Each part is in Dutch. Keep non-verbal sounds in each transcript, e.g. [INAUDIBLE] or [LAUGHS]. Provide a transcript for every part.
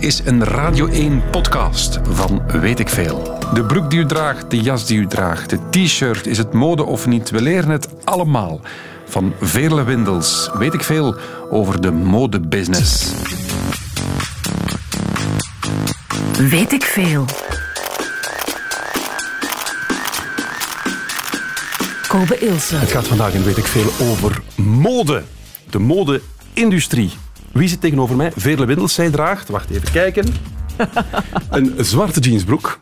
is een Radio 1 podcast van Weet ik Veel. De broek die u draagt, de jas die u draagt, de t-shirt, is het mode of niet? We leren het allemaal. Van Veerle Windels weet ik veel over de modebusiness. Weet ik veel. Kobe Ilse. Het gaat vandaag in Weet ik Veel over mode. De mode-industrie. Wie zit tegenover mij? Veerle Windels. Zij draagt, wacht even kijken, [LAUGHS] een zwarte jeansbroek.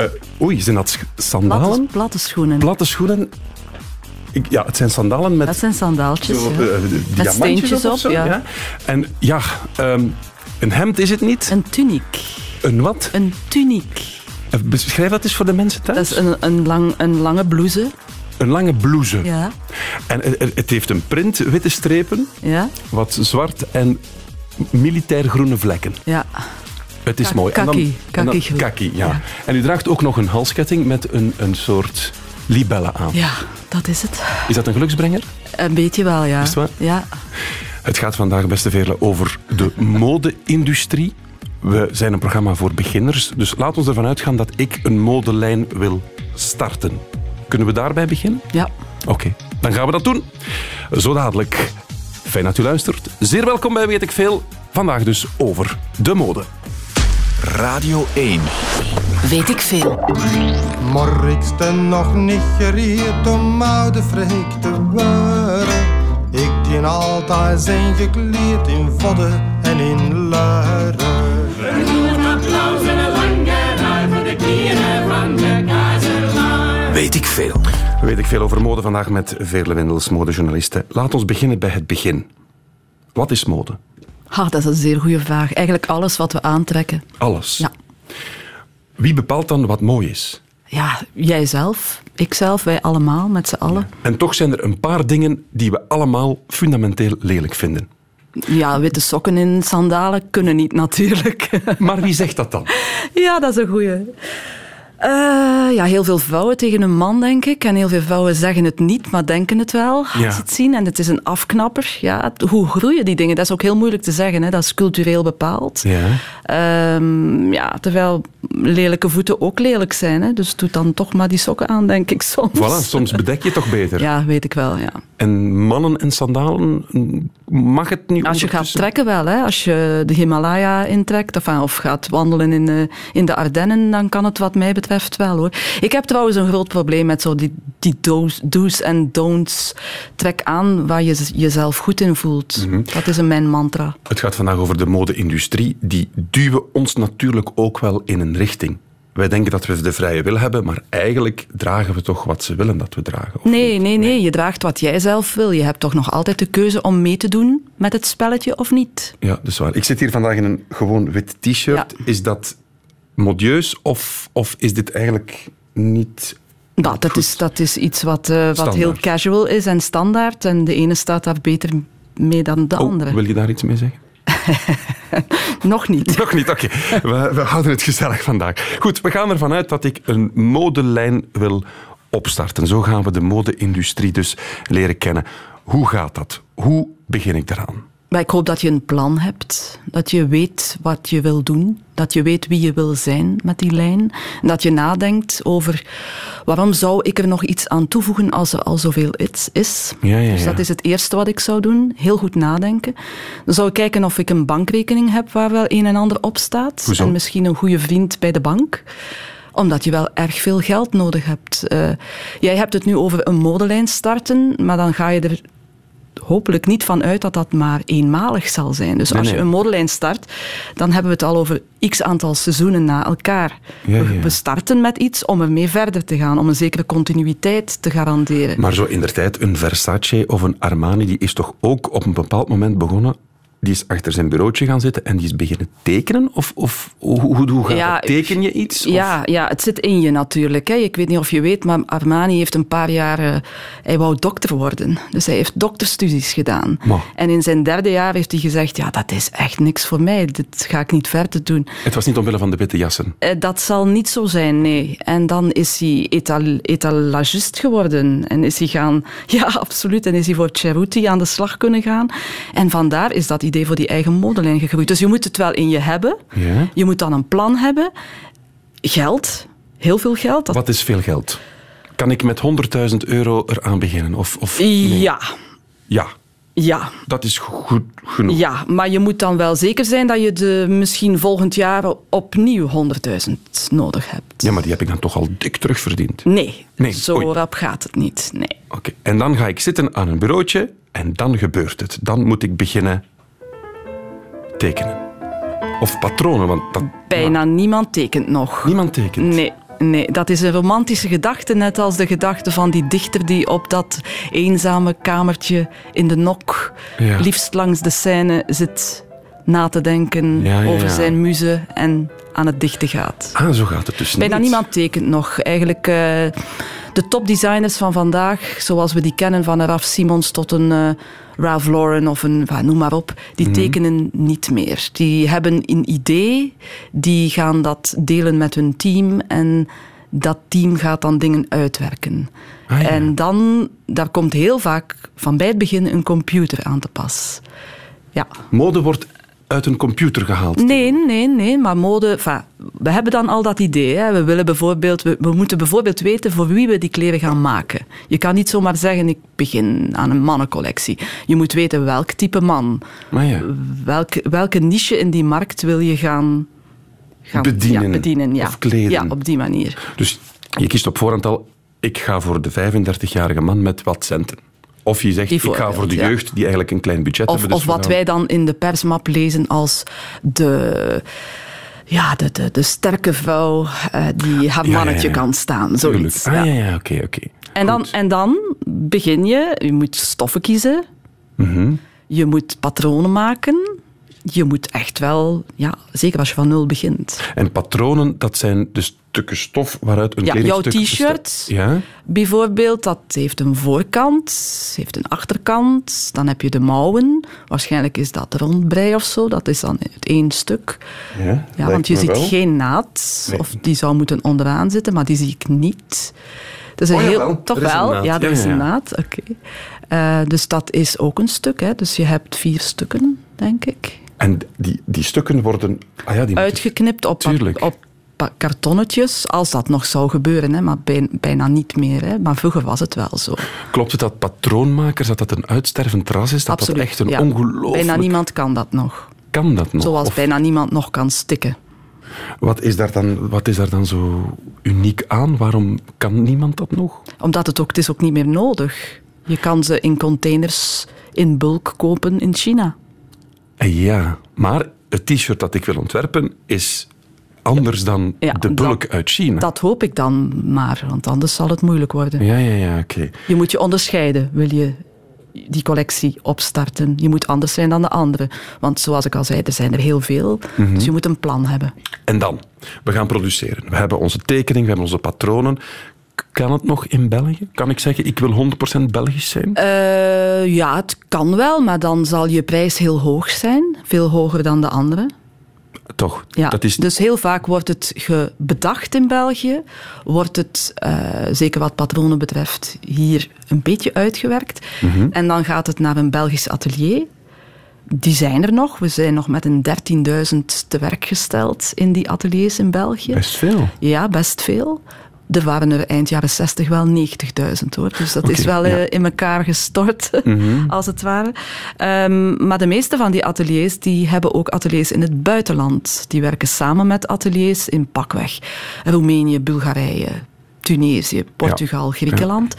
Uh, oei, zijn dat sandalen? Platte, platte schoenen. Platte schoenen. Ik, ja, het zijn sandalen met... Dat zijn sandaaltjes, ja. Met steentjes op, zo, ja. ja. En ja, um, een hemd is het niet. Een tuniek. Een wat? Een tuniek. Beschrijf dat eens voor de mensen thuis. Dat is een, een, lang, een lange blouse. Een lange blouse. Ja. En het heeft een print, witte strepen, ja. wat zwart en militair groene vlekken. Ja. Het is mooi. Kaki. Kaki, en kaki ja. ja. En u draagt ook nog een halsketting met een, een soort libelle aan. Ja, dat is het. Is dat een geluksbrenger? Een beetje wel, ja. Is het waar? Ja. Het gaat vandaag, beste Veerle, over de mode-industrie. We zijn een programma voor beginners, dus laat ons ervan uitgaan dat ik een modelijn wil starten. Kunnen we daarbij beginnen? Ja. Oké, okay. dan gaan we dat doen. Zo dadelijk. Fijn dat u luistert. Zeer welkom bij Weet ik Veel. Vandaag dus over de mode. Radio 1. Weet ik veel. Sten nog niet gereed om oude freek te worden. Ik dien altijd zijn gekleed in vodden en in luiren. Weet ik veel. Weet ik veel over mode vandaag met Veerle Wendels, modejournaliste. Laat ons beginnen bij het begin. Wat is mode? Ha, dat is een zeer goede vraag. Eigenlijk alles wat we aantrekken. Alles? Ja. Wie bepaalt dan wat mooi is? Ja, jijzelf, ikzelf, wij allemaal, met z'n allen. En toch zijn er een paar dingen die we allemaal fundamenteel lelijk vinden. Ja, witte sokken in sandalen kunnen niet natuurlijk. [LAUGHS] Maar wie zegt dat dan? Ja, dat is een goeie. Uh, ja, heel veel vrouwen tegen een man, denk ik. En heel veel vrouwen zeggen het niet, maar denken het wel. Als Ja. ze het zien. En het is een afknapper. Ja, hoe groeien die dingen? Dat is ook heel moeilijk te zeggen. Hè. Dat is cultureel bepaald. Ja. Ehm, ja, terwijl lelijke voeten ook lelijk zijn. Hè. Dus doe dan toch maar die sokken aan, denk ik soms. Voilà, soms bedek je toch beter. Ja, weet ik wel, ja. En mannen en sandalen, mag het niet Als je gaat trekken wel, hè. als je de Himalaya intrekt of, of gaat wandelen in de, in de Ardennen, dan kan het wat mij betreft wel hoor. Ik heb trouwens een groot probleem met zo die, die do's, do's en don'ts. Trek aan waar je jezelf goed in voelt. Mhm. Dat is een mijn mantra. Het gaat vandaag over de mode-industrie. Die duwen ons natuurlijk ook wel in een richting. Wij denken dat we de vrije wil hebben, maar eigenlijk dragen we toch wat ze willen dat we dragen. Nee, niet? nee, nee. Je draagt wat jij zelf wil. Je hebt toch nog altijd de keuze om mee te doen met het spelletje of niet. Ja, is waar. Ik zit hier vandaag in een gewoon wit t-shirt. Ja. Is dat modieus of, of is dit eigenlijk niet... Nou, dat, is, dat is iets wat, eh, wat heel casual is en standaard. En de ene staat daar beter mee dan de Oh, andere. wil je daar iets mee zeggen? [LAUGHS] Nog niet. [LAUGHS] Nog niet, oké. We, we houden het gezellig vandaag. Goed, we gaan ervan uit dat ik een modelijn wil opstarten. Zo gaan we de mode-industrie dus leren kennen. Hoe gaat dat? Hoe begin ik daaraan? Maar ik hoop dat je een plan hebt, dat je weet wat je wil doen, dat je weet wie je wil zijn met die lijn, en dat je nadenkt over waarom zou ik er nog iets aan toevoegen als er al zoveel iets is. Ja, ja, Dus dat is het eerste wat ik zou doen, heel goed nadenken. Dan zou ik kijken of ik een bankrekening heb waar wel een en ander op staat, Hoezo? en misschien een goede vriend bij de bank omdat je wel erg veel geld nodig hebt. Eh, jij hebt het nu over een modelijn starten, maar dan ga je er hopelijk niet van uit dat dat maar eenmalig zal zijn. Dus Nee, als je nee. een modelijn start, dan hebben we het al over x aantal seizoenen na elkaar. Ja, We- ja. We starten met iets om ermee verder te gaan, om een zekere continuïteit te garanderen. Maar zo in der tijd, een Versace of een Armani, die is toch ook op een bepaald moment begonnen... Die is achter zijn bureautje gaan zitten en die is beginnen tekenen? Of, of hoe, hoe, hoe gaat Ja, dat? Teken je iets? Of- Ja, ja, het zit in je natuurlijk. Hè. Ik weet niet of je weet, maar Armani heeft een paar jaar... eh, hij wou dokter worden. Dus hij heeft dokterstudies gedaan. Maar. En in zijn derde jaar heeft hij gezegd... Ja, dat is echt niks voor mij. Dit ga ik niet verder doen. Het was niet omwille van de witte jassen. Eh, Dat zal niet zo zijn, nee. En dan is hij etal etalagist geworden. En is hij gaan... [LAUGHS] Ja, absoluut. En is hij voor Cerruti aan de slag kunnen gaan. En vandaar is dat idee voor die eigen modelijn gegroeid. Dus je moet het wel in je hebben. Ja. Je moet dan een plan hebben. Geld, heel veel geld. Dat- Wat is veel geld? Kan ik met 100.000 euro eraan beginnen? Of, of nee? Ja, Ja, ja, dat is goed genoeg. ja. Maar je moet dan wel zeker zijn dat je de, misschien volgend jaar opnieuw 100.000 nodig hebt. Ja, maar die heb ik dan toch al dik terugverdiend. Nee, Nee, zo oei. rap gaat het niet. Nee. Oké, en dan ga ik zitten aan een bureautje en dan gebeurt het. Dan moet ik beginnen tekenen. Of patronen, want dat, Bijna niemand tekent nog. niemand tekent. Nee, nee, dat is een romantische gedachte, net als de gedachte van die dichter die op dat eenzame kamertje in de nok, Ja. liefst langs de scène, zit na te denken Ja, over zijn muze en aan het dichten gaat. Ah, zo gaat het dus Bijna niet. niemand tekent nog. Eigenlijk eh, de topdesigners van vandaag, zoals we die kennen, van Raf Simons tot een eh, Ralph Lauren of een, noem maar op, die Mhm. tekenen niet meer. Die hebben een idee, die gaan dat delen met hun team en dat team gaat dan dingen uitwerken. Ah, ja. En dan, daar komt heel vaak van bij het begin een computer aan te pas. Ja. Mode wordt uit een computer gehaald. Nee, nee, nee, maar mode... enfin, we hebben dan al dat idee. Hè. We, willen bijvoorbeeld, we, we moeten bijvoorbeeld weten voor wie we die kleren gaan maken. Je kan niet zomaar zeggen, ik begin aan een mannencollectie. Je moet weten welk type man, Maar ja, welke, welke niche in die markt wil je gaan, gaan Bedienen Ja, bedienen ja. of kleden. Ja, op die manier. dus je kiest op voorhand al, ik ga voor de 35-jarige man met wat centen. Of je zegt, ik ga voor de ja. jeugd die eigenlijk een klein budget Of, hebben. dus of wat gaan- wij dan in de persmap lezen als de... Ja, de, de, de sterke vrouw eh, die haar Ja, mannetje ja. kan staan. Zoiets. Ah ja. ja, oké, oké. En dan, en dan begin je, je moet stoffen kiezen, Mhm. je moet patronen maken, je moet echt wel, ja, zeker als je van nul begint. En patronen, dat zijn de stukken stof waaruit een Ja, jouw t-shirt. Ja? Bijvoorbeeld, dat heeft een voorkant, heeft een achterkant, dan heb je de mouwen, waarschijnlijk is dat rondbrei of zo, dat is dan het één stuk. Ja, Ja, want je ziet wel. geen naad, Nee. of die zou moeten onderaan zitten, maar die zie ik niet. Dus een Oh, heel, jawel, toch is wel, ja, Ja, is een naad. Oké. Eh, dus dat is ook een stuk, hè. dus je hebt vier stukken, denk ik. En die, die stukken worden... Ah ja, die Uitgeknipt op, Tuurlijk. op kartonnetjes, als dat nog zou gebeuren, hè, maar bij- bijna niet meer. Hè. Maar vroeger was het wel zo. Klopt het dat patroonmakers, dat dat een uitstervend ras is? Dat Absoluut. dat echt een ja. ongelooflijk... Bijna niemand kan dat nog. Kan dat nog? Zoals Of bijna niemand nog kan stikken. wat, is daar dan, wat is daar dan zo uniek aan? Waarom kan niemand dat nog? Omdat het ook, het is ook niet meer nodig. Je kan ze in containers in bulk kopen in China. Ja, maar het t-shirt dat ik wil ontwerpen is anders dan Ja, de bulk dat- uit China. Dat hoop ik dan maar, want anders zal het moeilijk worden. Ja, ja, ja, oké. Je moet je onderscheiden, wil je die collectie opstarten. Je moet anders zijn dan de anderen. Want zoals ik al zei, er zijn er heel veel. Mhm. Dus je moet een plan hebben. En dan, we gaan produceren. We hebben onze tekening, we hebben onze patronen. Kan het nog in België? Kan ik zeggen, ik wil 100% Belgisch zijn? Eh, ja, het kan wel, maar dan zal je prijs heel hoog zijn. Veel hoger dan de andere. Toch? Ja, Dat is, Dus heel vaak wordt het bedacht in België, wordt het, eh, zeker wat patronen betreft, hier een beetje uitgewerkt. Mhm. En dan gaat het naar een Belgisch atelier. Die zijn er nog. We zijn nog met een 13.000 te werk gesteld in die ateliers in België. best veel. Ja, best veel. Er waren er eind jaren 60 wel 90.000 hoor. Dus dat is wel ja. Mhm. eh, in elkaar gestort, [LAUGHS] als het ware. Ehm, maar de meeste van die ateliers die hebben ook ateliers in het buitenland. Die werken samen met ateliers in pakweg Roemenië, Bulgarije, Tunesië, Portugal, Griekenland.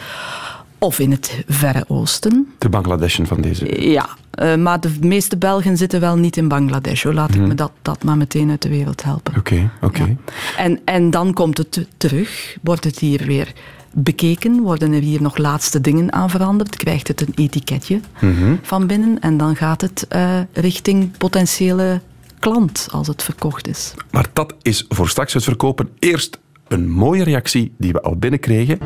Of in het Verre Oosten. De Bangladeshen van deze. Ja, eh, maar de meeste Belgen zitten wel niet in Bangladesh. Hoor. Laat Mhm. ik me dat, dat maar meteen uit de wereld helpen. Oké, oké. Ja. En, en dan komt het terug, wordt het hier weer bekeken, worden er hier nog laatste dingen aan veranderd, krijgt het een etiketje Mhm. van binnen en dan gaat het eh, richting potentiële klant als het verkocht is. Maar dat is voor straks het verkopen eerst een mooie reactie die we al binnenkregen.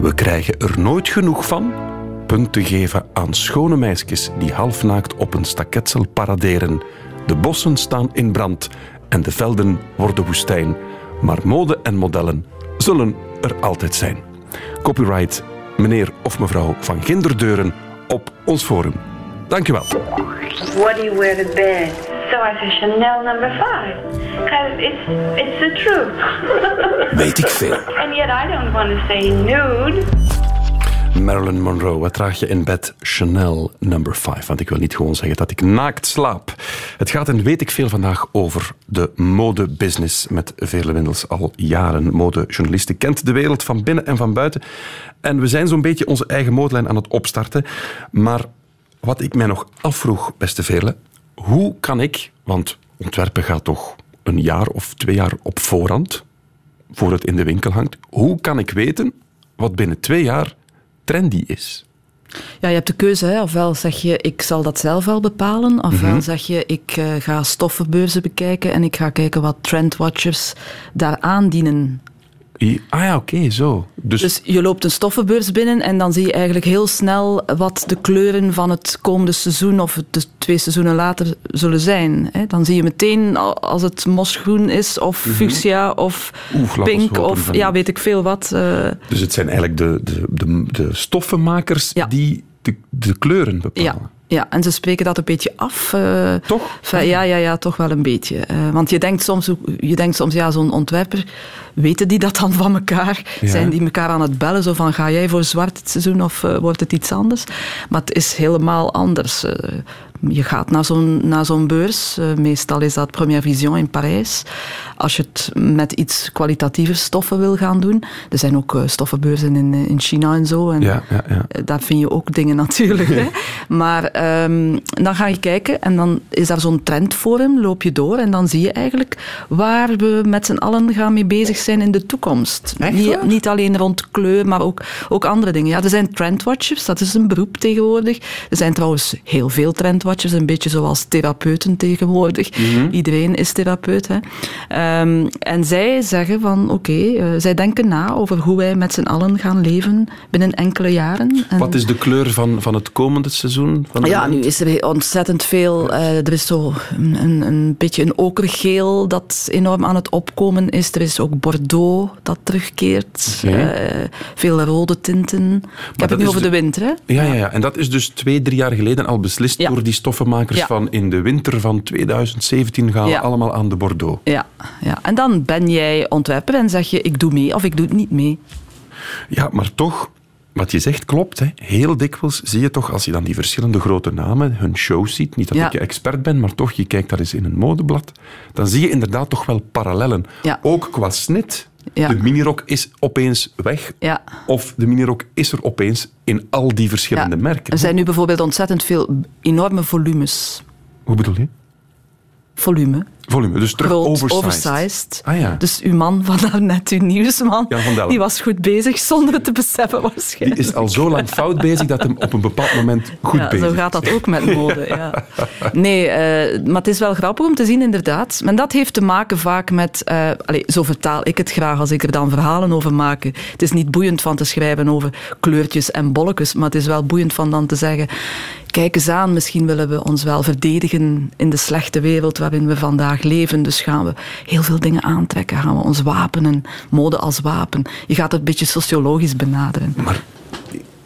We krijgen er nooit genoeg van punten geven aan schone meisjes die halfnaakt op een staketsel paraderen. De bossen staan in brand en de velden worden woestijn. Maar mode en modellen zullen er altijd zijn. Copyright meneer of mevrouw van Ginderdeuren op ons forum. Dank u wel. What do? So I say Chanel number five. Because it's, it's the truth. [LAUGHS] Weet ik veel. and yet I don't want to say nude. Marilyn Monroe, wat draag je in bed? Chanel number 5. Want ik wil niet gewoon zeggen dat ik naakt slaap. Het gaat en weet ik veel vandaag over de modebusiness met Veerle Windels. Al jaren modejournaliste, kent de wereld van binnen en van buiten. En we zijn zo'n beetje onze eigen modelijn aan het opstarten. Maar wat ik mij nog afvroeg, beste Veerle, hoe kan ik, want ontwerpen gaat toch een jaar of twee jaar op voorhand, voor het in de winkel hangt, hoe kan ik weten wat binnen twee jaar trendy is? Ja, je hebt de keuze. Hè. Ofwel zeg je, ik zal dat zelf wel bepalen. Ofwel Mhm. zeg je, ik eh, ga stoffenbeurzen bekijken en ik ga kijken wat trendwatchers daar aandienen. Ah ja, oké, zo. Dus, Dus je loopt een stoffenbeurs binnen en dan zie je eigenlijk heel snel wat de kleuren van het komende seizoen of de twee seizoenen later zullen zijn. Dan zie je meteen al- als het mosgroen is of fuchsia of Oeh, pink of ja, weet ik veel wat. eh, dus het zijn eigenlijk de, de, de, de stoffenmakers Ja. die de, de kleuren bepalen. Ja, ja, en ze spreken dat een beetje af. eh, Toch? Ja, ja, ja, toch wel een beetje. Eh, want je denkt soms, je denkt soms ja, zo'n ontwerper, weten die dat dan van elkaar? Ja. Zijn die elkaar aan het bellen? Zo van, ga jij voor zwart seizoen of eh, wordt het iets anders? Maar het is helemaal anders. Je gaat naar zo'n, naar zo'n beurs. eh, meestal is dat Première Vision in Parijs. Als je het met iets kwalitatiever stoffen wil gaan doen. Er zijn ook eh, stoffenbeurzen in, eh, in China en zo. En Ja, ja, ja. Daar vind je ook dingen [LAUGHS] natuurlijk. Hè. [LAUGHS] Maar ehm, dan ga je kijken en dan is daar zo'n trendforum, loop je door en dan zie je eigenlijk waar we met z'n allen gaan mee bezig zijn in de toekomst. Niet, niet alleen rond kleur, maar ook, ook andere dingen. Ja, er zijn trendwatchers, dat is een beroep tegenwoordig. Er zijn trouwens heel veel trendwatchers, een beetje zoals therapeuten tegenwoordig. Mhm. Iedereen is therapeut. Hè. Ehm, en zij zeggen van, oké, eh, zij denken na over hoe wij met z'n allen gaan leven binnen enkele jaren. En- Wat is de kleur van, van het komende seizoen? Van ja, nu is er ontzettend veel. eh, er is zo een, een, een beetje een okergeel dat enorm aan het opkomen is. Er is ook Bordeaux dat terugkeert. Eh, veel rode tinten. Ik heb het nu over de- de winter. Hè? Ja, ja, ja, en dat is dus twee, drie jaar geleden al beslist Ja. door die stoffenmakers Ja. van in de winter van 2017 gaan we allemaal aan de Bordeaux. Ja, ja, en dan ben jij ontwerper en zeg je ik doe mee of ik doe het niet mee. Ja, maar toch, wat je zegt klopt. Hè. Heel dikwijls zie je toch, als je dan die verschillende grote namen, hun shows ziet, niet dat Ja. ik expert ben, maar toch, je kijkt daar eens in een modeblad, dan zie je inderdaad toch wel parallellen. Ja. Ook qua snit. Ja. De minirok is opeens weg. Ja. Of de minirok is er opeens in al die verschillende Ja. merken. Er zijn nu bijvoorbeeld ontzettend veel enorme volumes. Hoe bedoel je? Volume. Volume, dus terug oversized. oversized. Ah ja. Dus uw man [LAUGHS] van daarnet, uw nieuwsman, die was goed bezig zonder het te beseffen waarschijnlijk. Die is al zo lang fout bezig dat hem op een bepaald moment goed ja, bezig zo gaat dat ook met mode. Ja. Nee, eh, maar het is wel grappig om te zien, inderdaad. En dat heeft te maken vaak met... eh allez, zo vertaal ik het graag als ik er dan verhalen over maak. Het is niet boeiend van te schrijven over kleurtjes en bolletjes, maar het is wel boeiend van dan te zeggen... Kijk eens aan, misschien willen we ons wel verdedigen in de slechte wereld waarin we vandaag leven. Dus gaan we heel veel dingen aantrekken, gaan we ons wapenen, mode als wapen. Je gaat het een beetje sociologisch benaderen. Maar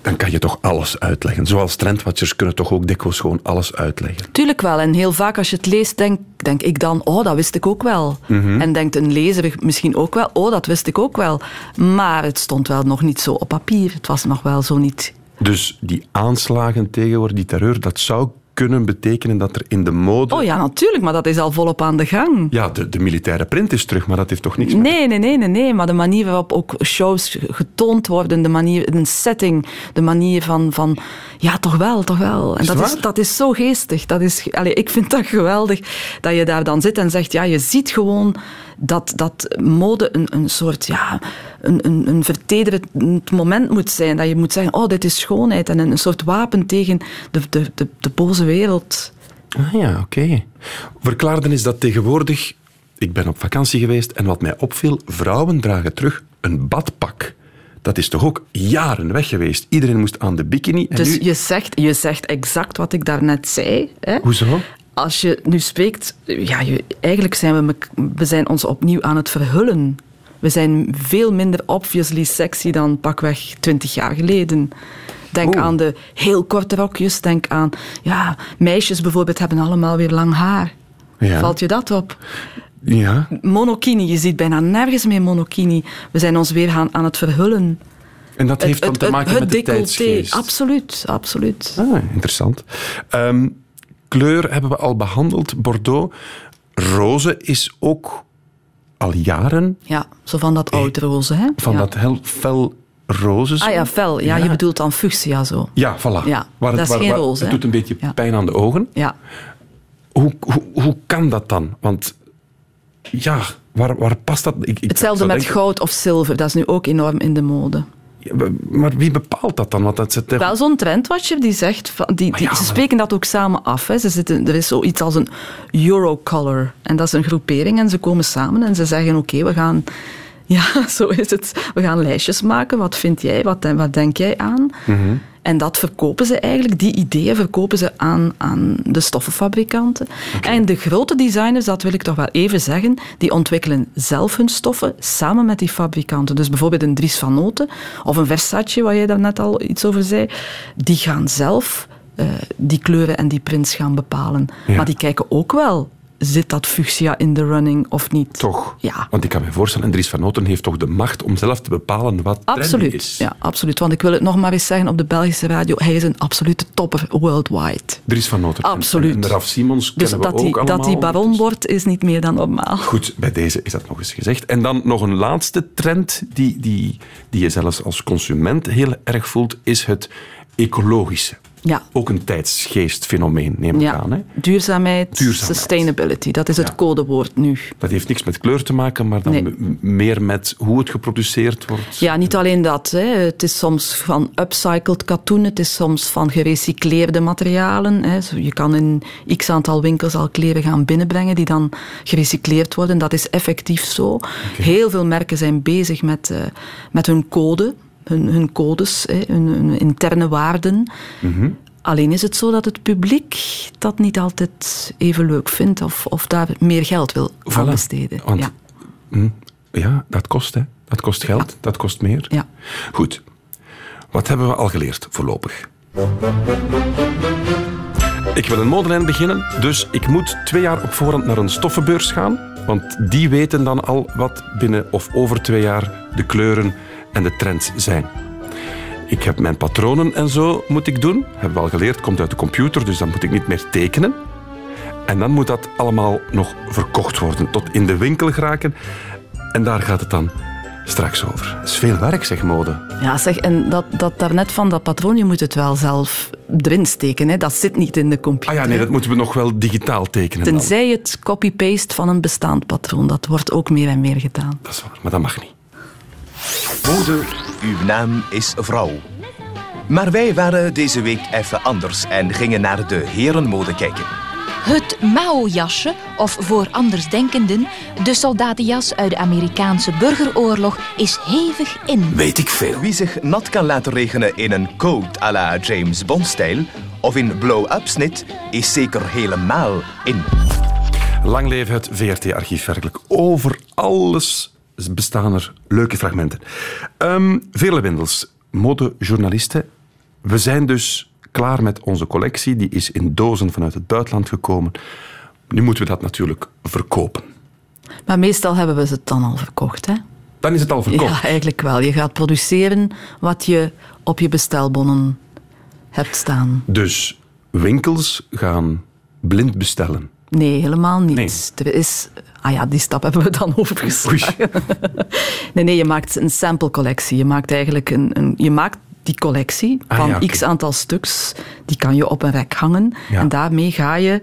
dan kan je toch alles uitleggen. Zoals trendwatchers kunnen toch ook dikwijls gewoon alles uitleggen. Tuurlijk wel. En heel vaak als je het leest, denk, denk ik dan, oh, dat wist ik ook wel. Mhm. En denkt een lezer misschien ook wel, oh, dat wist ik ook wel. Maar het stond wel nog niet zo op papier. Het was nog wel zo niet... Dus die aanslagen tegenwoordig, die terreur, dat zou kunnen betekenen dat er in de mode... Oh ja, natuurlijk, maar dat is al volop aan de gang. Ja, de, de militaire print is terug, maar dat heeft toch niks met... Nee, nee, nee, nee, nee. Maar de manier waarop ook shows getoond worden, de manier, de setting, de manier van, van ja, toch wel, toch wel. En Is dat is, dat is zo geestig. Dat is, allez, ik vind dat [LAUGHS] geweldig dat je daar dan zit en zegt, ja, je ziet gewoon dat, dat mode een, een soort, ja, een, een, een vertederend moment moet zijn. Dat je moet zeggen, oh, dit is schoonheid en een, een soort wapen tegen de, de, de, de boze wereld. Ah ja, oké. Verklaarden is dat tegenwoordig... Ik ben op vakantie geweest en wat mij opviel, vrouwen dragen terug een badpak. Dat is toch ook jaren weg geweest. Iedereen moest aan de bikini. En Dus nu... je, zegt, je zegt exact wat ik daarnet zei. Hè? Hoezo? Als je nu spreekt, ja, je, eigenlijk zijn we, we zijn ons opnieuw aan het verhullen. We zijn veel minder obviously sexy dan pakweg twintig jaar geleden. Denk aan de heel korte rokjes. Denk aan, ja, meisjes bijvoorbeeld hebben allemaal weer lang haar. Ja. Valt je dat op? Ja. Monokini, je ziet bijna nergens meer monokini. We zijn ons weer gaan, aan het verhullen. En dat heeft dan te maken met de tijdsgeest. Absoluut, absoluut. Ah, interessant. Ehm, kleur hebben we al behandeld. Bordeaux. Roze is ook al jaren Ja, zo van dat oud-roze, hè? van ja. dat heel fel roze. Ah ja, fel. Ja, Ja. je bedoelt dan fuchsia zo. Ja, voilà. Ja, Waar het, dat is geen waar- roze, Het doet een beetje Ja. pijn aan de ogen. Ja. Hoe, hoe, hoe kan dat dan? Want ja, waar, waar past dat? Ik, ik Hetzelfde met denken- goud of zilver. Dat is nu ook enorm in de mode. Ja, Maar wie bepaalt dat dan? Want dat zit Wel zo'n trendwatcher die zegt... Van, die, die, ja, ze spreken dat ook samen af. Hè. Ze zitten, er is zoiets als een Eurocolor. En dat is een groepering. En ze komen samen en ze zeggen... Oké, we gaan... [LAUGHS] Ja, zo is het. We gaan lijstjes maken. Wat vind jij? Wat, wat denk jij aan? Mhm. En dat verkopen ze eigenlijk, die ideeën verkopen ze aan, aan de stoffenfabrikanten. En de grote designers, dat wil ik toch wel even zeggen, die ontwikkelen zelf hun stoffen samen met die fabrikanten. Dus bijvoorbeeld een Dries van Noten of een Versace, waar jij daar net al iets over zei, die gaan zelf eh, die kleuren en die prints gaan bepalen. Ja. Maar die kijken ook wel, zit dat fuchsia in de running of niet? Toch? Ja. Want ik kan me voorstellen, en Dries van Noten heeft toch de macht om zelf te bepalen wat Absoluut, is. ja, absoluut. Want ik wil het nog maar eens zeggen op de Belgische radio, hij is een absolute topper worldwide. Dries van Noten. En- Absoluut. En, Raf Simons Dus kennen we dat ook dat hij baron wordt, is niet meer dan normaal. Goed, bij deze is dat nog eens gezegd. En dan nog een laatste trend die, die, die je zelfs als consument heel erg voelt, is het ecologische. Ja. Ook een tijdsgeestfenomeen, neem ik Ja, aan. Hè? duurzaamheid, Duurzaamheid. sustainability, dat is het codewoord nu. Dat heeft niks met kleur te maken, maar dan Nee. meer met hoe het geproduceerd wordt. Ja, niet alleen dat. Hè. Het is soms van upcycled katoen, het is soms van gerecycleerde materialen. Hè. Je kan in x aantal winkels al kleren gaan binnenbrengen die dan gerecycleerd worden. Dat is effectief zo. Heel veel merken zijn bezig met, eh, met hun code, hun, hun codes, hè, hun, hun interne waarden. Alleen is het zo dat het publiek dat niet altijd even leuk vindt of, of daar meer geld wil aan Voilà. besteden. Want Ja. hm, ja, dat kost, hè. Dat kost geld, dat kost meer. Ja. Goed. Wat hebben we al geleerd voorlopig? Ik wil een modelijn beginnen, dus ik moet twee jaar op voorhand naar een stoffenbeurs gaan. Want die weten dan al wat binnen of over twee jaar de kleuren en de trends zijn. Ik heb mijn patronen en zo moet ik doen. Hebben we al geleerd, komt uit de computer, dus dan moet ik niet meer tekenen. En dan moet dat allemaal nog verkocht worden, tot in de winkel geraken. En daar gaat het dan straks over. Het is veel werk, zeg mode. Ja, zeg, en dat, dat daarnet van dat patroon, je moet het wel zelf erin steken. Hè? Dat zit niet in de Ah computer. ja, nee, dat moeten we nog wel digitaal tekenen dan. Tenzij het copy-paste van een bestaand patroon. Dat wordt ook meer en meer gedaan. Dat is waar, maar dat mag niet. Mode, uw naam is vrouw. Maar wij waren deze week even anders en gingen naar de herenmode kijken. Het Mao-jasje, of voor andersdenkenden, de soldatenjas uit de Amerikaanse burgeroorlog, is hevig in. Weet ik veel. Wie zich nat kan laten regenen in een coat à la James Bond-stijl of in blow-up snit, is zeker helemaal in. Lang leven het VRT-archief werkelijk. Over alles bestaan er leuke fragmenten. Ehm Vele Windels, modejournalisten. We zijn dus klaar met onze collectie. Die is in dozen vanuit het buitenland gekomen. Nu moeten we dat natuurlijk verkopen. Maar meestal hebben we ze dan al verkocht. Hè? Dan is het al verkocht. Ja, eigenlijk wel. Je gaat produceren wat je op je bestelbonnen hebt staan. Dus winkels gaan blind bestellen. Nee, helemaal niet. Er is... Ah ja, die stap hebben we dan [LAUGHS] overgeslagen. [LAUGHS] nee, nee, je maakt een sample-collectie. Je maakt eigenlijk een, een... Je maakt die collectie Ah, van ja, x aantal stuks. Die kan je op een rek hangen. Ja. En daarmee ga je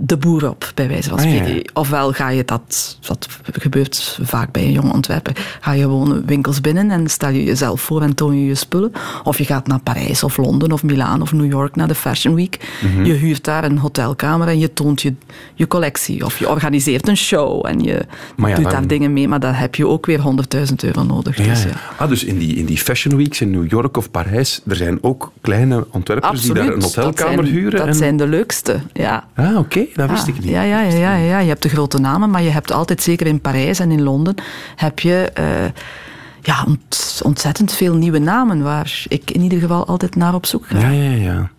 de boer op, bij wijze van Ah, ja, spreken. Ofwel ga je dat, dat gebeurt vaak bij een jonge ontwerper, ga je gewoon winkels binnen en stel je jezelf voor en toon je je spullen. Of je gaat naar Parijs of Londen of Milaan of New York naar de Fashion Week. Mhm. Je huurt daar een hotelkamer en je toont je, je collectie. Of je organiseert een show en je ja, doet dan- daar dingen mee, maar daar heb je ook weer 100.000 euro nodig. Ja, Dus, ja. ja. Ah, dus in die, in die fashion weeks in New York of Parijs, er zijn ook kleine ontwerpers die daar een hotelkamer dat zijn, huren. Dat en... zijn de leukste, ja. Ah, oké, dat wist Ah, ik niet. Ja, ja, ja, ja, ja, je hebt de grote namen, maar je hebt altijd, zeker in Parijs en in Londen, heb je... eh, ja, ont- ontzettend veel nieuwe namen waar ik in ieder geval altijd naar op zoek ga. Ja, ja, ja.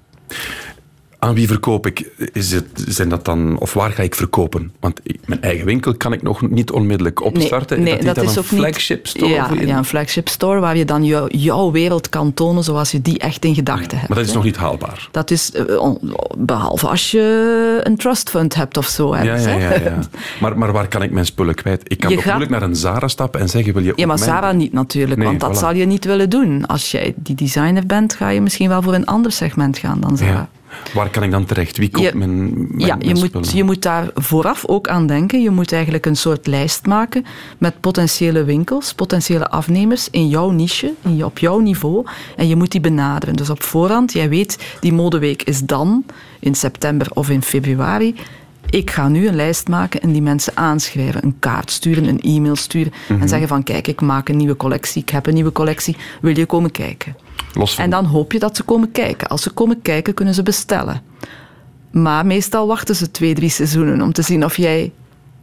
Aan wie verkoop ik? Is het, zijn dat dan, of waar ga ik verkopen? Want ik- mijn eigen winkel kan ik nog niet onmiddellijk opstarten. Nee, dat, is ook een niet- flagship store? Ja, een flagship store waar je dan jou- jouw wereld kan tonen zoals je die echt in gedachten hebt. Maar dat is hè. nog niet haalbaar. Dat is, eh, behalve als je een trust fund hebt of zo. Ja, ergens, ja, ja, ja. [LAUGHS] Maar, maar waar kan ik mijn spullen kwijt? Ik kan Je toch gaat- moeilijk naar een Zara stappen en zeggen, wil je Ja, maar mijn- Sarah niet natuurlijk, Nee, want dat voilà. zal je niet willen doen. Als jij die designer bent, ga je misschien wel voor een ander segment gaan dan Sarah. Waar kan ik dan terecht? Wie koopt Je- mijn, mijn Ja, mijn je spullen? moet, je moet daar vooraf ook aan denken. Je moet eigenlijk een soort lijst maken met potentiële winkels, potentiële afnemers in jouw niche, in op jouw niveau. En je moet die benaderen. Dus op voorhand, jij weet, die modeweek is dan, in september of in februari. Ik ga nu een lijst maken en die mensen aanschrijven. Een kaart sturen, een e-mail sturen. Mhm. En zeggen van, kijk, ik maak een nieuwe collectie, ik heb een nieuwe collectie. Wil je komen kijken? Los van En dan hoop je dat ze komen kijken. Als ze komen kijken, kunnen ze bestellen. Maar meestal wachten ze twee, drie seizoenen om te zien of jij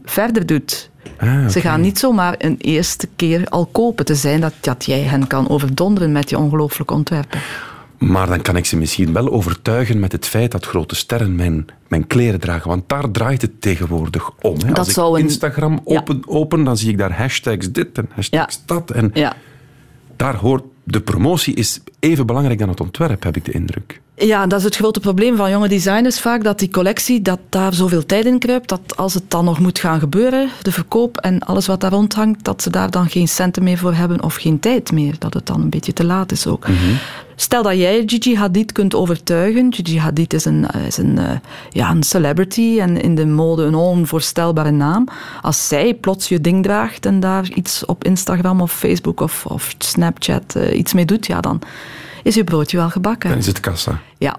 verder doet. Ah, Ze gaan niet zomaar een eerste keer al kopen. Te zijn dat, dat jij hen kan overdonderen met je ongelooflijke ontwerpen. Maar dan kan ik ze misschien wel overtuigen met het feit dat grote sterren mijn, mijn kleren dragen. Want daar draait het tegenwoordig om. Hè. Als ik een- Instagram Ja. open, open, dan zie ik daar hashtags dit en hashtags dat. En Ja. Daar hoort de promotie is even belangrijk dan het ontwerp, heb ik de indruk. Ja, dat is het grote probleem van jonge designers vaak, dat die collectie, dat daar zoveel tijd in kruipt, dat als het dan nog moet gaan gebeuren, de verkoop en alles wat daar rondhangt, dat ze daar dan geen centen meer voor hebben of geen tijd meer, dat het dan een beetje te laat is ook. Stel dat jij Gigi Hadid kunt overtuigen. Gigi Hadid is een, is een, eh, ja, een celebrity en in de mode een onvoorstelbare naam. Als zij plots je ding draagt en daar iets op Instagram of Facebook of, of Snapchat eh, iets mee doet, ja, dan is je broodje wel gebakken. Dan is het kassa. Ja,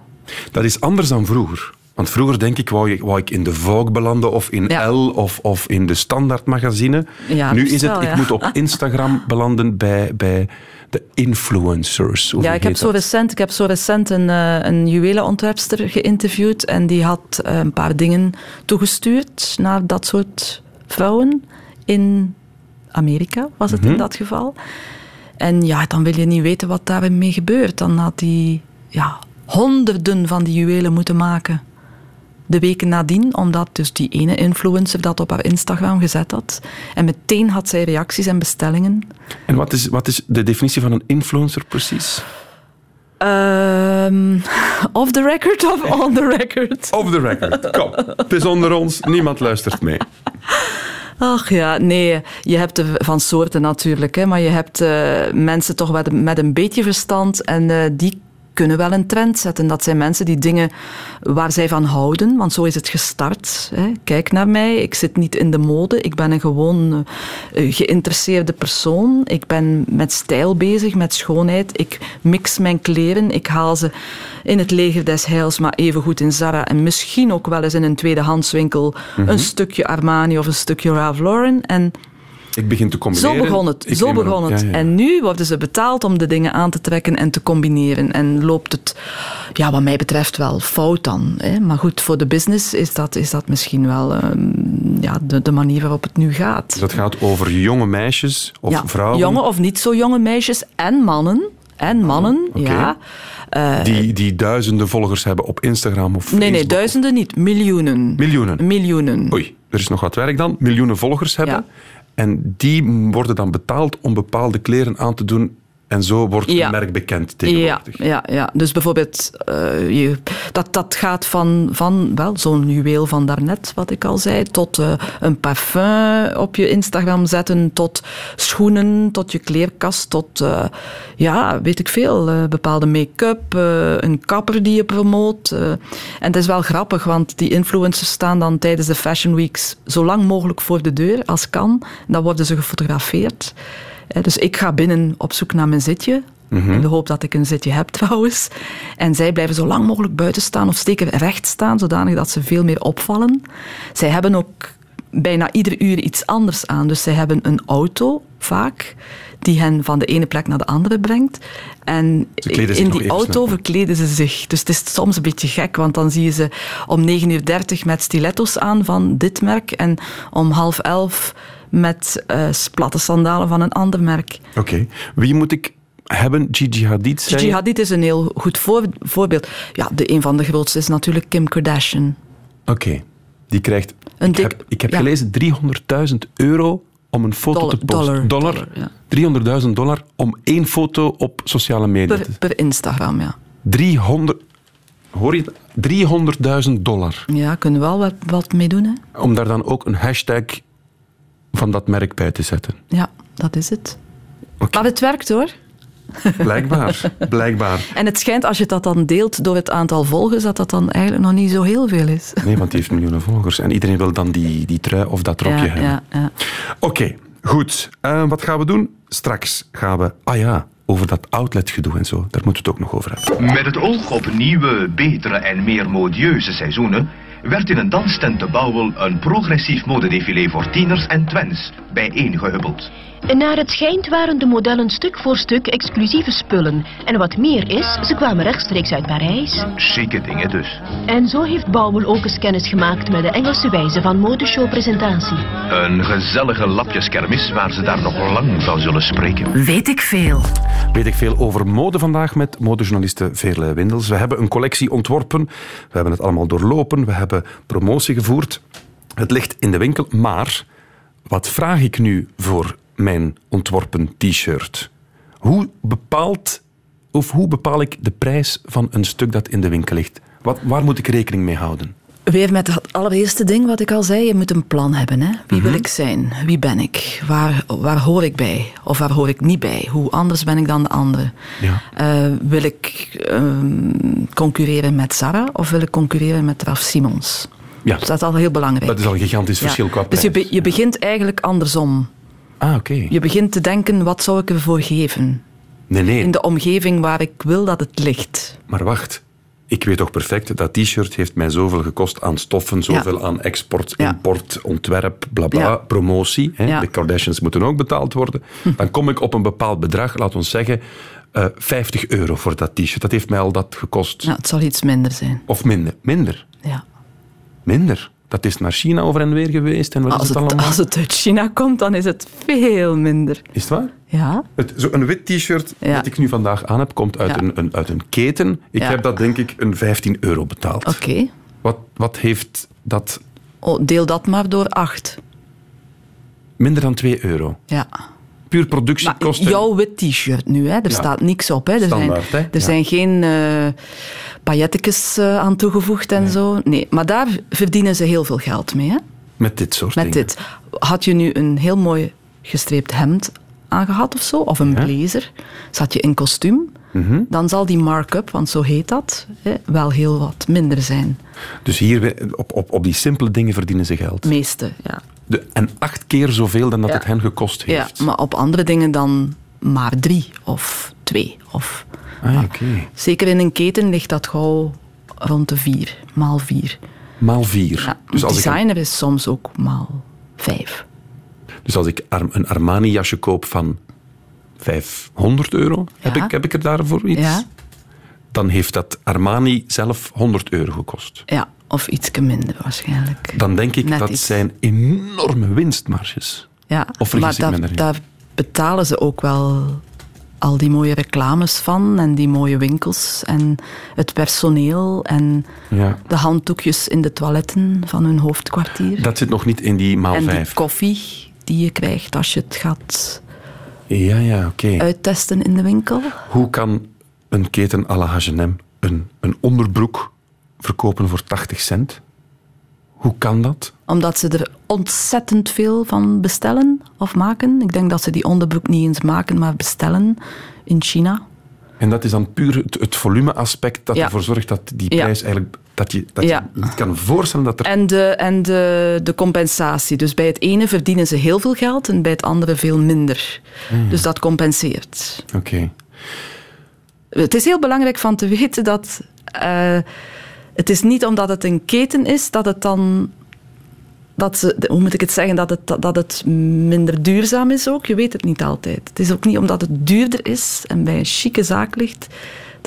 Dat is anders dan vroeger. Want vroeger denk ik, wou, wou ik in de Vogue belanden of in Ja. L of, of in de standaardmagazine. Ja, nu is het, wel, ik moet op [LAUGHS] Instagram belanden bij, bij de influencers. Ja ik, heb zo recent, ik heb zo recent een, eh, een juwelenontwerpster geïnterviewd en die had eh, een paar dingen toegestuurd naar dat soort vrouwen in Amerika, was het Mhm. in dat geval. En ja, dan wil je niet weten wat daarmee gebeurt. Dan had hij ja, honderden van die juwelen moeten maken. De weken nadien, omdat dus die ene influencer dat op haar Instagram gezet had. En meteen had zij reacties en bestellingen. En wat is, wat is de definitie van een influencer precies? Ehm, off the record of on the record? Off the record. Kom, het is onder ons, niemand luistert mee. Ach ja, nee, je hebt van soorten natuurlijk, hè, maar je hebt eh, mensen toch met, met een beetje verstand en eh, die kunnen wel een trend zetten. Dat zijn mensen die dingen waar zij van houden, want zo is het gestart. Hè. Kijk naar mij, ik zit niet in de mode, ik ben een gewoon eh, geïnteresseerde persoon. Ik ben met stijl bezig, met schoonheid. Ik mix mijn kleren, ik haal ze in het leger des heils, maar evengoed in Zara en misschien ook wel eens in een tweedehandswinkel een stukje Armani of een stukje Ralph Lauren. En Ik begin te zo combineren. begon het. Ik Zo begon het. Ja, ja. En nu worden ze betaald om de dingen aan te trekken en te combineren. En loopt het, ja, wat mij betreft, wel fout dan. Hè? Maar goed, voor de business is dat, is dat misschien wel ehm, ja, de, de manier waarop het nu gaat. Dus dat gaat over jonge meisjes of ja, vrouwen jonge of niet zo jonge meisjes en mannen. En mannen, Oké. ja. Eh, die, die duizenden volgers hebben op Instagram of nee, nee, duizenden niet. Miljoenen. Miljoenen. Miljoenen. Oei, er is nog wat werk dan. Miljoenen volgers hebben. Ja. En die worden dan betaald om bepaalde kleren aan te doen. En zo wordt Ja. het merk bekend Ja, tegenwoordig. ja, ja. Dus bijvoorbeeld, eh, je, dat, dat gaat van, van wel, zo'n juweel van daarnet, wat ik al zei, tot eh, een parfum op je Instagram zetten, tot schoenen, tot je kleerkast, tot, eh, ja, weet ik veel, bepaalde make-up, een kapper die je promoot. en het is wel grappig, want die influencers staan dan tijdens de Fashion Weeks zo lang mogelijk voor de deur als kan. Dan worden ze gefotografeerd. Eh, Dus ik ga binnen op zoek naar mijn zitje. In de hoop dat ik een zitje heb [LAUGHS] trouwens. En zij blijven zo lang mogelijk buiten staan of steken recht staan, zodanig dat ze veel meer opvallen. Zij hebben ook bijna ieder uur iets anders aan. Dus zij hebben een auto vaak, die hen van de ene plek naar de andere brengt. En in die auto snel. verkleden ze zich. Dus het is soms een beetje gek, want dan zie je ze om 9.30 uur met stiletto's aan van dit merk en om half elf met eh platte sandalen van een ander merk. Oké. Wie moet ik hebben? Gigi Hadid? zei je? Gigi Hadid is een heel goed voor- voorbeeld. Ja, de, een van de grootste is natuurlijk Kim Kardashian. Oké. Die krijgt... Een ik dik- heb, ik heb ja. gelezen 300.000 euro om een foto Dollar- te posten. dollar, dollar, 300.000 dollar om één foto op sociale media Per, per Instagram, ja. 300... Hoor je het? 300.000 dollar. Ja, kunnen we wel wat, wat mee doen, hè? Om daar dan ook een hashtag van dat merk bij te zetten. Ja, dat is het. Oké. Maar het werkt, hoor. Blijkbaar. [LAUGHS] Blijkbaar. En het schijnt, als je dat dan deelt door het aantal volgers, dat dat dan eigenlijk nog niet zo heel veel is. Nee, want die heeft miljoenen volgers. En iedereen wil dan die, die trui of dat rokje Ja, hebben. ja, ja. Oké, goed. Eh, wat gaan we doen? Straks gaan we... Ah ja, over dat outletgedoe en zo. Daar moeten we het ook nog over hebben. Met het oog op nieuwe, betere en meer modieuze seizoenen werd in een danstent te Bouwel een progressief modedefilé voor tieners en twens bijeengehubbeld. Naar het schijnt waren de modellen stuk voor stuk exclusieve spullen. En wat meer is, ze kwamen rechtstreeks uit Parijs. Chique dingen dus. En zo heeft Bouwel ook eens kennis gemaakt met de Engelse wijze van modeshowpresentatie. Een gezellige lapjeskermis waar ze daar nog lang van zullen spreken. Weet ik veel. Weet ik veel over mode vandaag met modejournaliste Veerle Windels. We hebben een collectie ontworpen. We hebben het allemaal doorlopen. We hebben promotie gevoerd. Het ligt in de winkel. Maar wat vraag ik nu voor mijn ontworpen t-shirt? Hoe bepaalt of hoe bepaal ik de prijs van een stuk dat in de winkel ligt? Wat, waar moet ik rekening mee houden? Weer met het allereerste ding wat ik al zei, je moet een plan hebben. Hè? Wie wil ik zijn? Wie ben ik? Waar, waar hoor ik bij? Of waar hoor ik niet bij? Hoe anders ben ik dan de anderen? Ja. Eh, wil ik ehm, concurreren met Zara of wil ik concurreren met Raf Simons? Ja. Dus dat is al heel belangrijk. Dat is al een gigantisch Ja. verschil qua Dus prijs. je, be- je begint eigenlijk andersom. Ah, oké. Je begint te denken, wat zou ik ervoor geven? Nee, nee. In de omgeving waar ik wil dat het ligt. Maar wacht, ik weet toch perfect, dat t-shirt heeft mij zoveel gekost aan stoffen, zoveel aan export, Ja. import, ontwerp, bla bla, Ja. promotie. Hè. De Kardashians moeten ook betaald worden. Dan kom ik op een bepaald bedrag, laten we zeggen eh 50 euro voor dat t-shirt. Dat heeft mij al dat gekost. Ja, het zal iets minder zijn. Of minder. Minder. Ja. Minder. Dat is naar China over en weer geweest. En wat Als het als het uit China komt, dan is het veel minder. Is het waar? Ja. Het, zo een wit t-shirt Ja. dat ik nu vandaag aan heb, komt uit, Ja. een, een, uit een keten. Ik Ja. heb dat denk ik een 15 euro betaald. Oké. Wat, wat heeft dat Oh, deel dat maar door acht. minder dan 2 euro? Ja. Puur Maar productiekosten. jouw wit t-shirt nu, hè? er Ja. staat niks op. Hè? Er, Standaard, zijn, hè? er Ja. zijn geen eh paillettekes eh, aan toegevoegd en zo. Nee, maar daar verdienen ze heel veel geld mee. Hè? Met dit soort Met dingen. dit. Had je nu een heel mooi gestreept hemd aangehad of zo, of een blazer, zat je in kostuum, Mhm. dan zal die markup, want zo heet dat, hè, wel heel wat minder zijn. Dus hier op, op, op die simpele dingen verdienen ze geld. Meeste, ja. De, en acht keer zoveel dan dat Ja. het hen gekost ja. heeft. Maar op andere dingen dan maar drie of twee. Of, Ah, ja, oké. zeker in een keten ligt dat gauw rond de vier, maal vier. Maal vier. Ja, dus, als ik, designer is soms ook maal vijf. dus als ik een Armani-jasje koop van 500 euro, heb, ik, heb ik er daarvoor iets? Dan heeft dat Armani zelf 100 euro gekost. ja, of iets minder waarschijnlijk. Dan denk ik, Net dat iets. zijn enorme winstmarges. Ja, Of maar daar, betalen ze ook wel al die mooie reclames van en die mooie winkels en het personeel en Ja. de handdoekjes in de toiletten van hun hoofdkwartier. Dat zit nog niet in die maal en die 5. koffie die je krijgt als je het gaat Ja, ja, oké. uittesten in de winkel. Hoe kan een keten à la H&M een, een onderbroek verkopen voor 80 cent? Hoe kan dat? Omdat ze er ontzettend veel van bestellen of maken. Ik denk dat ze die onderbroek niet eens maken, maar bestellen in China. En dat is dan puur het, het volumeaspect dat Ja. ervoor zorgt dat die Ja. prijs eigenlijk... Dat je, dat Ja. je niet kan voorstellen dat er... En, de, en de, de compensatie. Dus bij het ene verdienen ze heel veel geld en bij het andere veel minder. Hmm. Dus dat compenseert. Oké. Het is heel belangrijk van te weten dat eh, het is niet omdat het een keten is dat het dan dat ze, hoe moet ik het zeggen, dat het, dat het minder duurzaam is ook. Je weet het niet altijd. Het is ook niet omdat het duurder is en bij een chique zaak ligt,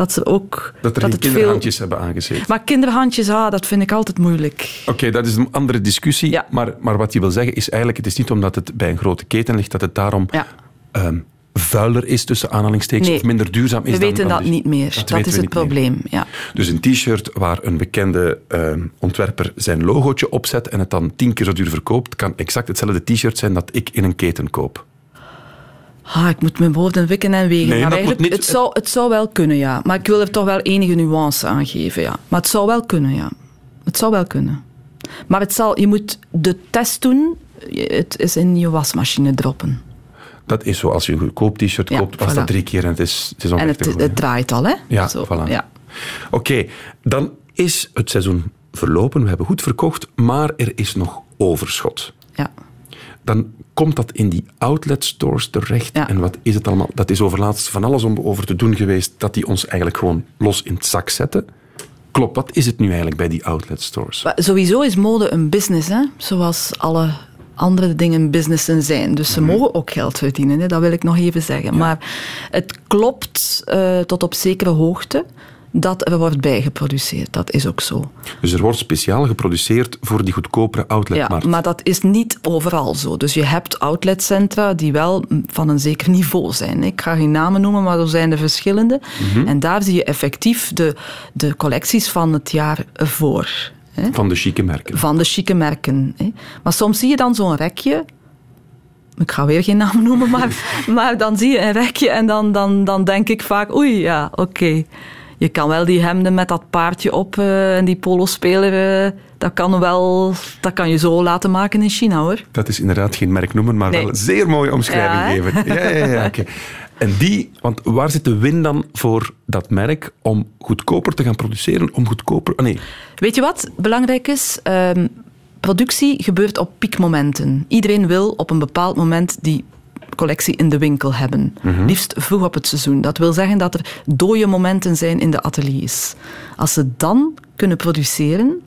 dat ze ook... Dat er geen kinderhandjes hebben aangezeten. Maar kinderhandjes, ah, dat vind ik altijd moeilijk. Oké, dat is een andere discussie. Ja. Maar, maar wat je wil zeggen is eigenlijk, het is niet omdat het bij een grote keten ligt, dat het daarom Ja. ehm, vuiler is, tussen aanhalingstekens, Nee. of minder duurzaam is We dan... weten dan dat niet meer. Dat, is het meer. probleem. Ja. Dus een t-shirt waar een bekende ehm, ontwerper zijn logootje opzet en het dan tien keer zo duur verkoopt, kan exact hetzelfde t-shirt zijn dat ik in een keten koop. Ah, ik moet mijn woorden wikken en wegen. Nee, maar niet- het, zou, het zou wel kunnen, ja. Maar ik wil er toch wel enige nuance aan geven, ja. Maar het zou wel kunnen, ja. Het zou wel kunnen. Maar het zal, je moet de test doen. Het is in je wasmachine droppen. Dat is zo, als je een goedkoop t-shirt Ja, koopt, was voilà. dat drie keer en het is, het is En het, draait al, hè? Ja, Zo, voilà. Ja. Oké, dan is het seizoen verlopen. We hebben goed verkocht, maar er is nog overschot. ja. Dan komt dat in die outlet stores terecht. Ja. En wat is het allemaal? Dat is overlaatst van alles om over te doen geweest, dat die ons eigenlijk gewoon los in het zak zetten. Klopt, wat is het nu eigenlijk bij die outlet stores? Maar sowieso is mode een business, hè? zoals alle andere dingen businessen zijn. Dus ze mogen ook geld verdienen, hè? dat wil ik nog even zeggen. Maar het klopt eh, tot op zekere hoogte dat er wordt bijgeproduceerd. Dat is ook zo. Dus er wordt speciaal geproduceerd voor die goedkopere Ja, outletmarkt. maar dat is niet overal zo. Dus je hebt outletcentra die wel van een zeker niveau zijn. Ik ga geen namen noemen, maar er zijn er verschillende. En daar zie je effectief de, de collecties van het jaar ervoor. Hè? Van de chique merken. van de chique merken. Maar soms zie je dan zo'n rekje. Ik ga weer geen naam noemen, maar, [LAUGHS] maar dan zie je een rekje en dan, dan, dan denk ik vaak, oei, ja, oké. Je kan wel die hemden met dat paardje op eh, en die polospeler, eh, dat kan wel, dat kan je zo laten maken in China, hoor. Dat is inderdaad geen merk noemen, maar Nee. wel een zeer mooie omschrijving Ja, geven. Ja, ja, ja. oké. En die, want waar zit de win dan voor dat merk om goedkoper te gaan produceren? Om goedkoper. Oh nee, Weet je wat belangrijk is? Ehm, productie gebeurt op piekmomenten. Iedereen wil op een bepaald moment die collectie in de winkel hebben. Liefst vroeg op het seizoen. Dat wil zeggen dat er dode momenten zijn in de ateliers. Als ze dan kunnen produceren,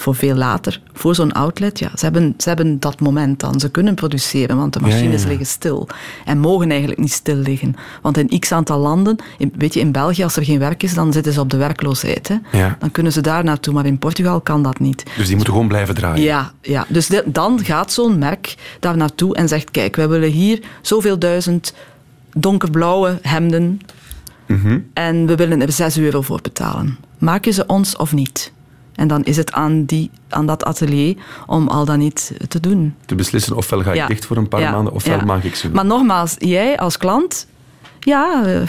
voor veel later, voor zo'n outlet, ja, ze hebben, ze hebben dat moment dan. Ze kunnen produceren, want de ja, machines ja. liggen stil. En mogen eigenlijk niet stil liggen. Want in x aantal landen, in- weet je, in België, als er geen werk is, dan zitten ze op de werkloosheid. Hè. Ja. Dan kunnen ze daar naartoe, maar in Portugal kan dat niet. dus die moeten gewoon blijven draaien. Ja, ja. dus de- dan gaat zo'n merk daar naartoe en zegt, kijk, wij willen hier zoveel duizend donkerblauwe hemden en we willen er 6 euro voor betalen. Maak je ze ons of niet? En dan is het aan, die, aan dat atelier om al dan niet te doen. Te beslissen ofwel ga ik Ja. dicht voor een paar Ja, maanden, ofwel mag ik ze. Maar nogmaals, jij als klant, ja, eh,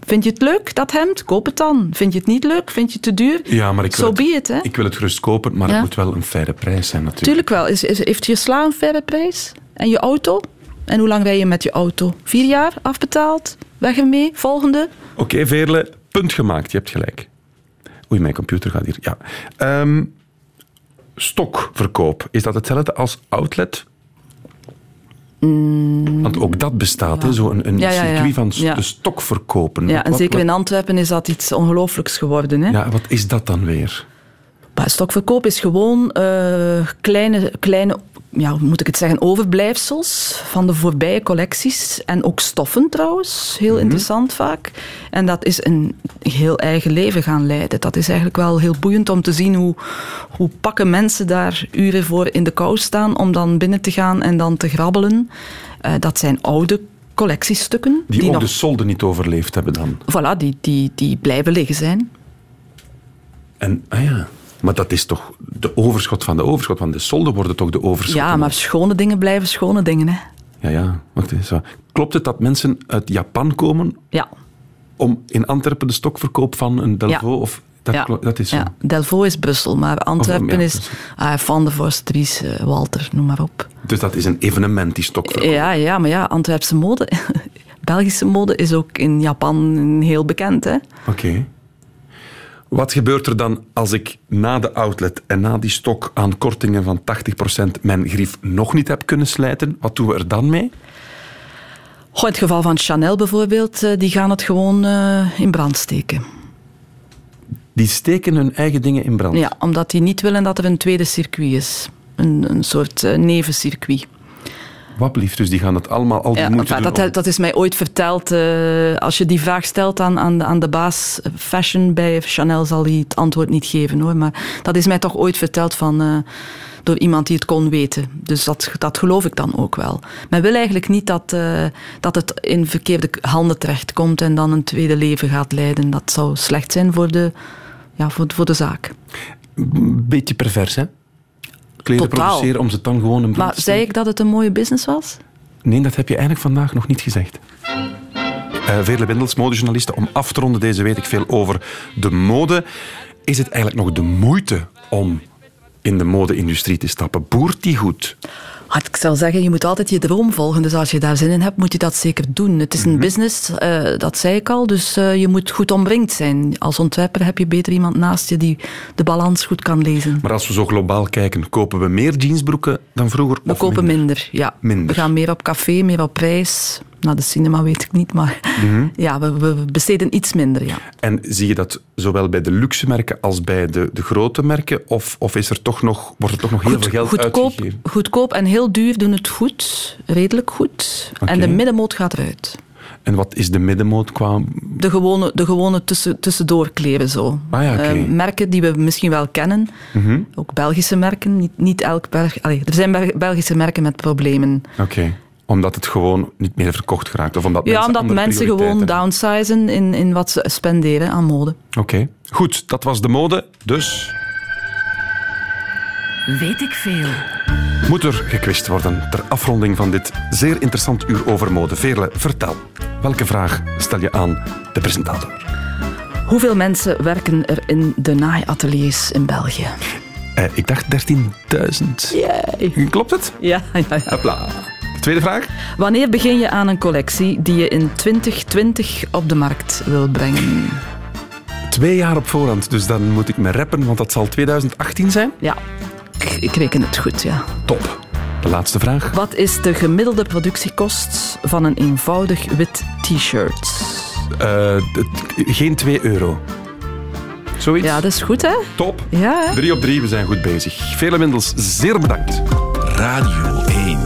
vind je het leuk, dat hemd? Koop het dan. Vind je het niet leuk? Vind je het te duur? ja, maar ik wil, So het, it, hè? ik wil het gerust kopen, maar het moet wel een faire prijs zijn natuurlijk. Tuurlijk wel. Is, is, heeft je sla een verre prijs? En je auto? En hoe lang rij je met je auto? Vier jaar afbetaald? Weg ermee? Volgende? Oké, Veerle, punt gemaakt. Je hebt gelijk. Oei, mijn computer gaat hier. Ja. Ehm, stokverkoop, is dat hetzelfde als outlet? Want ook dat bestaat, hè, zo een, een Mm. Ja, ja, ja. circuit van Ja. de stokverkopen. Ja, en Wat- zeker wat- in Antwerpen is dat iets ongelooflijks geworden. Hè? Ja, wat is dat dan weer? Stokverkoop is gewoon eh, kleine, kleine ja, hoe moet ik het zeggen, overblijfsels van de voorbije collecties. En ook stoffen trouwens, heel interessant vaak. En dat is een heel eigen leven gaan leiden. Dat is eigenlijk wel heel boeiend om te zien hoe, hoe pakken mensen daar uren voor in de kou staan om dan binnen te gaan en dan te grabbelen. Eh, dat zijn oude collectiestukken. Die, ook nog, de solde niet overleefd hebben dan. voilà, die, die, die blijven liggen zijn. En, ah ja, maar dat is toch de overschot van de overschot, want de solden worden toch de overschot. Ja, maar schone dingen blijven schone dingen. Hè. Ja, ja, wacht eens. Klopt het dat mensen uit Japan komen Ja. om in Antwerpen de stokverkoop van een Delvaux Ja. of... Dat, ja. dat is zo. ja. Delvaux is Brussel, maar Antwerpen ja, is ah, Van de Vorst, Dries, eh, Walter, noem maar op. Dus dat is een evenement, die stokverkoop. Ja, ja, maar ja, Antwerpse mode, [LAUGHS] Belgische mode is ook in Japan heel bekend. Hè? Oké. Wat gebeurt er dan als ik na de outlet en na die stok aan kortingen van 80% mijn grief nog niet heb kunnen slijten? Wat doen we er dan mee? Goh, in het geval van Chanel bijvoorbeeld, eh, die gaan het gewoon eh, in brand steken. Die steken hun eigen dingen in brand. Ja, omdat die niet willen dat er een tweede circuit is. een, een soort eh, nevencircuit. Wat blieft, dus die gaan het allemaal al die Ja, moeite dat, dat is mij ooit verteld. eh, als je die vraag stelt aan, aan, de, aan de baas fashion bij Chanel, zal hij het antwoord niet geven hoor. Maar dat is mij toch ooit verteld van, eh, door iemand die het kon weten. Dus dat, dat geloof ik dan ook wel. Men wil eigenlijk niet dat, eh, dat het in verkeerde handen terechtkomt en dan een tweede leven gaat leiden. Dat zou slecht zijn voor de, ja, voor, voor de zaak. Beetje pervers, hè? Kleden Totaal. produceren om ze dan gewoon een Maar zei ik dat het een mooie business was? Nee, dat heb je eigenlijk vandaag nog niet gezegd. Eh Veerle modejournaliste, om af te ronden deze weet ik veel over de mode. Is het eigenlijk nog de moeite om in de mode-industrie te stappen? Boert die goed? Ik zou zeggen, je moet altijd je droom volgen. Dus als je daar zin in hebt, moet je dat zeker doen. Het is Mhm. een business, eh, dat zei ik al. Dus eh, je moet goed omringd zijn. Als ontwerper heb je beter iemand naast je die de balans goed kan lezen. Maar als we zo globaal kijken, kopen we meer jeansbroeken dan vroeger? We kopen minder, ja. Minder. We gaan meer op café, meer op prijs. Nou, de cinema weet ik niet, maar Mhm. [LAUGHS] ja, we, we besteden iets minder, ja. En zie je dat zowel bij de luxe merken als bij de, de grote merken? Of, of is er toch nog, wordt er toch nog heel Goed- veel geld goedkoop, uitgegeven? goedkoop en heel duur doen het goed, redelijk goed. En de middenmoot gaat eruit. En wat is de middenmoot qua... De gewone, de gewone tussen, tussendoor kleren zo. Ah ja, oké. Eh, merken die we misschien wel kennen. Mhm. Ook Belgische merken. Niet, niet elk Belg... Allee, er zijn Bel- Belgische merken met problemen. Oké. Omdat het gewoon niet meer verkocht geraakt? Of omdat ja, mensen omdat mensen gewoon downsizen in, in wat ze spenderen aan mode. Oké, goed, dat was de mode. Dus Weet ik veel. moet er gekwist worden ter afronding van dit zeer interessant uur over mode. Veerle, vertel. Welke vraag stel je aan de presentator? Hoeveel mensen werken er in de naaiateliers in België? Eh, ik dacht 13.000. Yay. Klopt het? Ja, ja, ja. Hopla. Tweede vraag. Wanneer begin je aan een collectie die je in 2020 op de markt wil brengen? Twee jaar op voorhand, dus dan moet ik me rappen, want dat zal 2018 zijn. Ja, ik, ik reken het goed, ja. Top. De laatste vraag. Wat is de gemiddelde productiekost van een eenvoudig wit t-shirt? Eh, geen 2 euro. Zoiets? Ja, dat is goed, hè? Top. Ja, hè? Drie op drie, we zijn goed bezig. Vele Windels, zeer bedankt. Radio 1.